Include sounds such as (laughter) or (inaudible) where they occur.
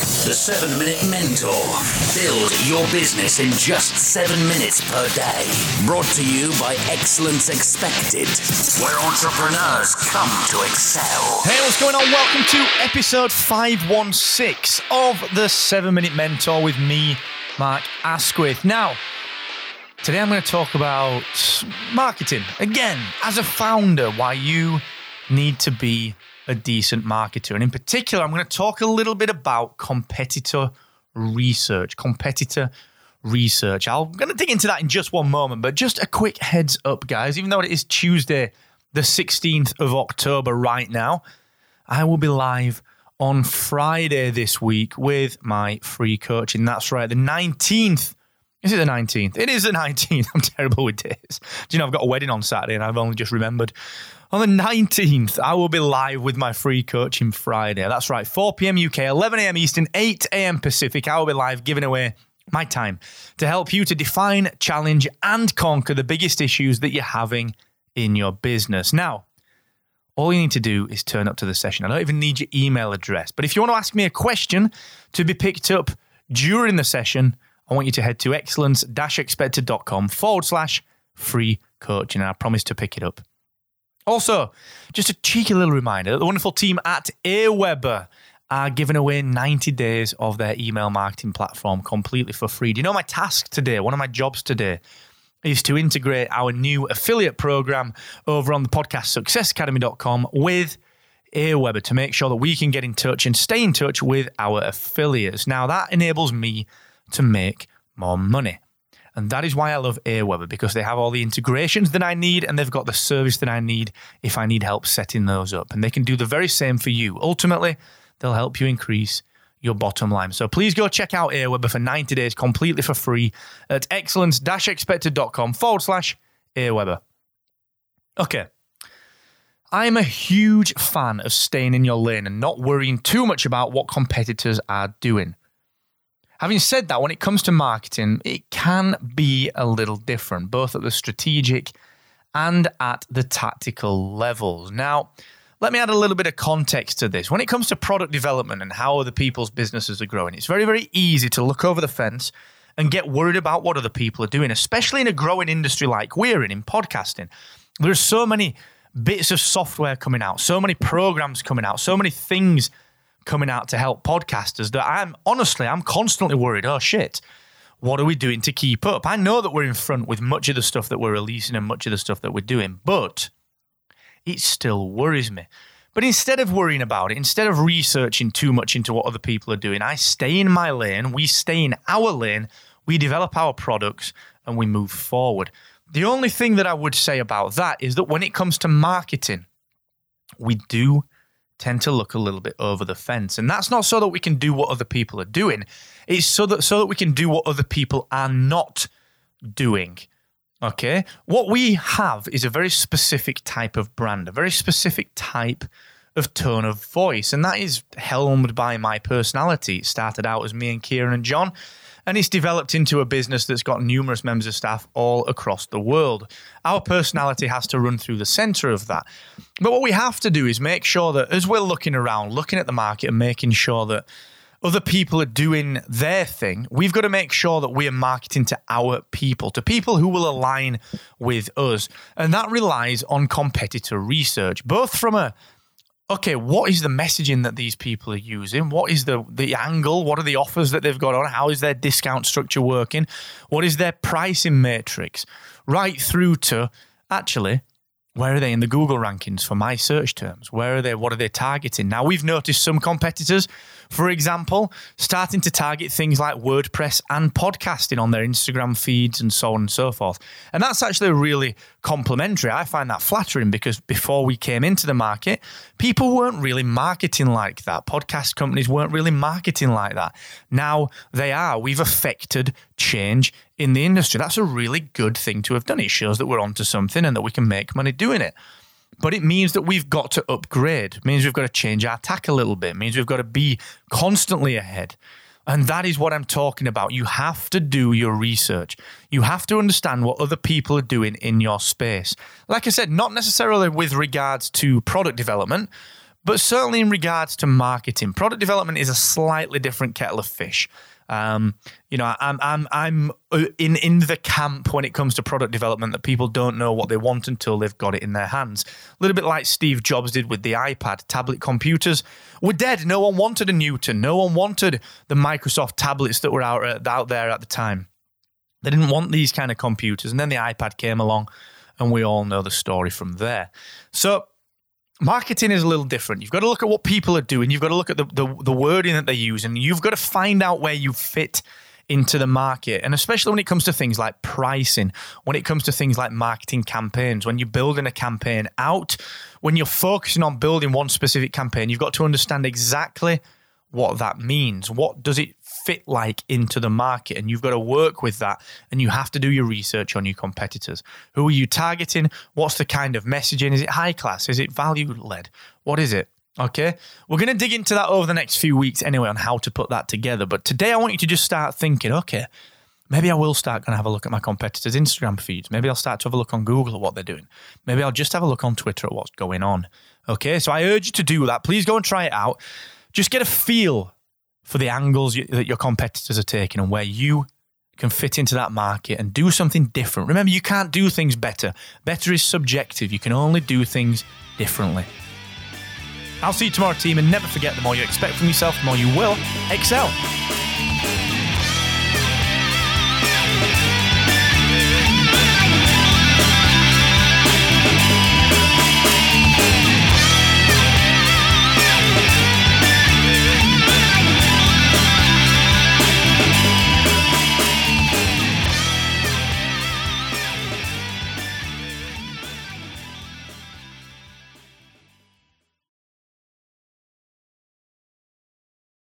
The 7 Minute Mentor. Build your business in just 7 minutes per day. Brought to you by Excellence Expected, where entrepreneurs come to excel. Hey, what's going on? Welcome to episode 516 of the 7 Minute Mentor with me, Mark Asquith. Now, today I'm going to talk about marketing. Again, as a founder, why you need to be a decent marketer. And in particular, I'm going to talk a little bit about competitor research. Competitor research. I'm going to dig into that in just one moment, but just a quick heads up, guys. Even though it is Tuesday, the 16th of October right now, I will be live on Friday this week with my free coaching. That's right, the 19th. Is it the 19th? It is the 19th. (laughs) I'm terrible with days. Do you know, I've got a wedding on Saturday and I've only just remembered. On the 19th, I will be live with my free coaching Friday. That's right, 4 p.m. UK, 11 a.m. Eastern, 8 a.m. Pacific. I will be live giving away my time to help you to define, challenge, and conquer the biggest issues that you're having in your business. Now, all you need to do is turn up to the session. I don't even need your email address. But if you want to ask me a question to be picked up during the session, I want you to head to excellence expected.com forward slash free coaching. And I promise to pick it up. Also, just a cheeky little reminder that the wonderful team at Aweber are giving away 90 days of their email marketing platform completely for free. Do you know my task today? One of my jobs today is to integrate our new affiliate program over on the podcast successacademy.com with Aweber to make sure that we can get in touch and stay in touch with our affiliates. Now, that enables me to make more money. And that is why I love Aweber because they have all the integrations that I need and they've got the service that I need if I need help setting those up. And they can do the very same for you. Ultimately, they'll help you increase your bottom line. So please go check out Aweber for 90 days completely for free at excellence-expected.com forward slash Aweber. Okay. I'm a huge fan of staying in your lane and not worrying too much about what competitors are doing. Having said that, when it comes to marketing, it can be a little different, both at the strategic and at the tactical levels. Now, let me add a little bit of context to this. When it comes to product development and how other people's businesses are growing, it's very, very easy to look over the fence and get worried about what other people are doing, especially in a growing industry like we're in, in podcasting. There's so many bits of software coming out, so many programs coming out, so many things coming out to help podcasters that I'm honestly, I'm constantly worried. Oh shit, what are we doing to keep up? I know that we're in front with much of the stuff that we're releasing and much of the stuff that we're doing, but it still worries me. But instead of worrying about it, instead of researching too much into what other people are doing, I stay in my lane, we stay in our lane, we develop our products, and we move forward. The only thing that I would say about that is that when it comes to marketing, we do tend to look a little bit over the fence. And that's not so that we can do what other people are doing. It's so that so that we can do what other people are not doing. Okay? What we have is a very specific type of brand, a very specific type of tone of voice. And that is helmed by my personality. It started out as me and Kieran and John and it's developed into a business that's got numerous members of staff all across the world. Our personality has to run through the center of that. But what we have to do is make sure that as we're looking around, looking at the market and making sure that other people are doing their thing, we've got to make sure that we are marketing to our people, to people who will align with us. And that relies on competitor research, both from a okay, what is the messaging that these people are using? What is the the angle? What are the offers that they've got on? How is their discount structure working? What is their pricing matrix? Right through to actually where are they in the Google rankings for my search terms? Where are they? What are they targeting? Now, we've noticed some competitors, for example, starting to target things like WordPress and podcasting on their Instagram feeds and so on and so forth. And that's actually really complimentary. I find that flattering because before we came into the market, people weren't really marketing like that. Podcast companies weren't really marketing like that. Now they are. We've affected change in the industry. That's a really good thing to have done. It shows that we're onto something and that we can make money doing it. But it means that we've got to upgrade. Means we've got to change our tack a little bit. It means we've got to be constantly ahead. And that is what I'm talking about. You have to do your research. You have to understand what other people are doing in your space. Like I said, not necessarily with regards to product development, but certainly in regards to marketing. Product development is a slightly different kettle of fish. Um, you know, I'm I'm I'm uh, in in the camp when it comes to product development that people don't know what they want until they've got it in their hands. A little bit like Steve Jobs did with the iPad. Tablet computers were dead. No one wanted a Newton. No one wanted the Microsoft tablets that were out uh, out there at the time. They didn't want these kind of computers, and then the iPad came along, and we all know the story from there. So marketing is a little different. You've got to look at what people are doing. You've got to look at the, the, the wording that they use, and you've got to find out where you fit into the market. And especially when it comes to things like pricing, when it comes to things like marketing campaigns, when you're building a campaign out, when you're focusing on building one specific campaign, you've got to understand exactly what that means. What does it fit like into the market? And you've got to work with that. And you have to do your research on your competitors. Who are you targeting? What's the kind of messaging? Is it high class? Is it value led? What is it? Okay. We're going to dig into that over the next few weeks anyway on how to put that together. But today I want you to just start thinking, okay, maybe I will start going to have a look at my competitors' Instagram feeds. Maybe I'll start to have a look on Google at what they're doing. Maybe I'll just have a look on Twitter at what's going on. Okay. So I urge you to do that. Please go and try it out just get a feel for the angles you, that your competitors are taking and where you can fit into that market and do something different. Remember, you can't do things better. Better is subjective. You can only do things differently. I'll see you tomorrow, team, and never forget the more you expect from yourself, the more you will excel.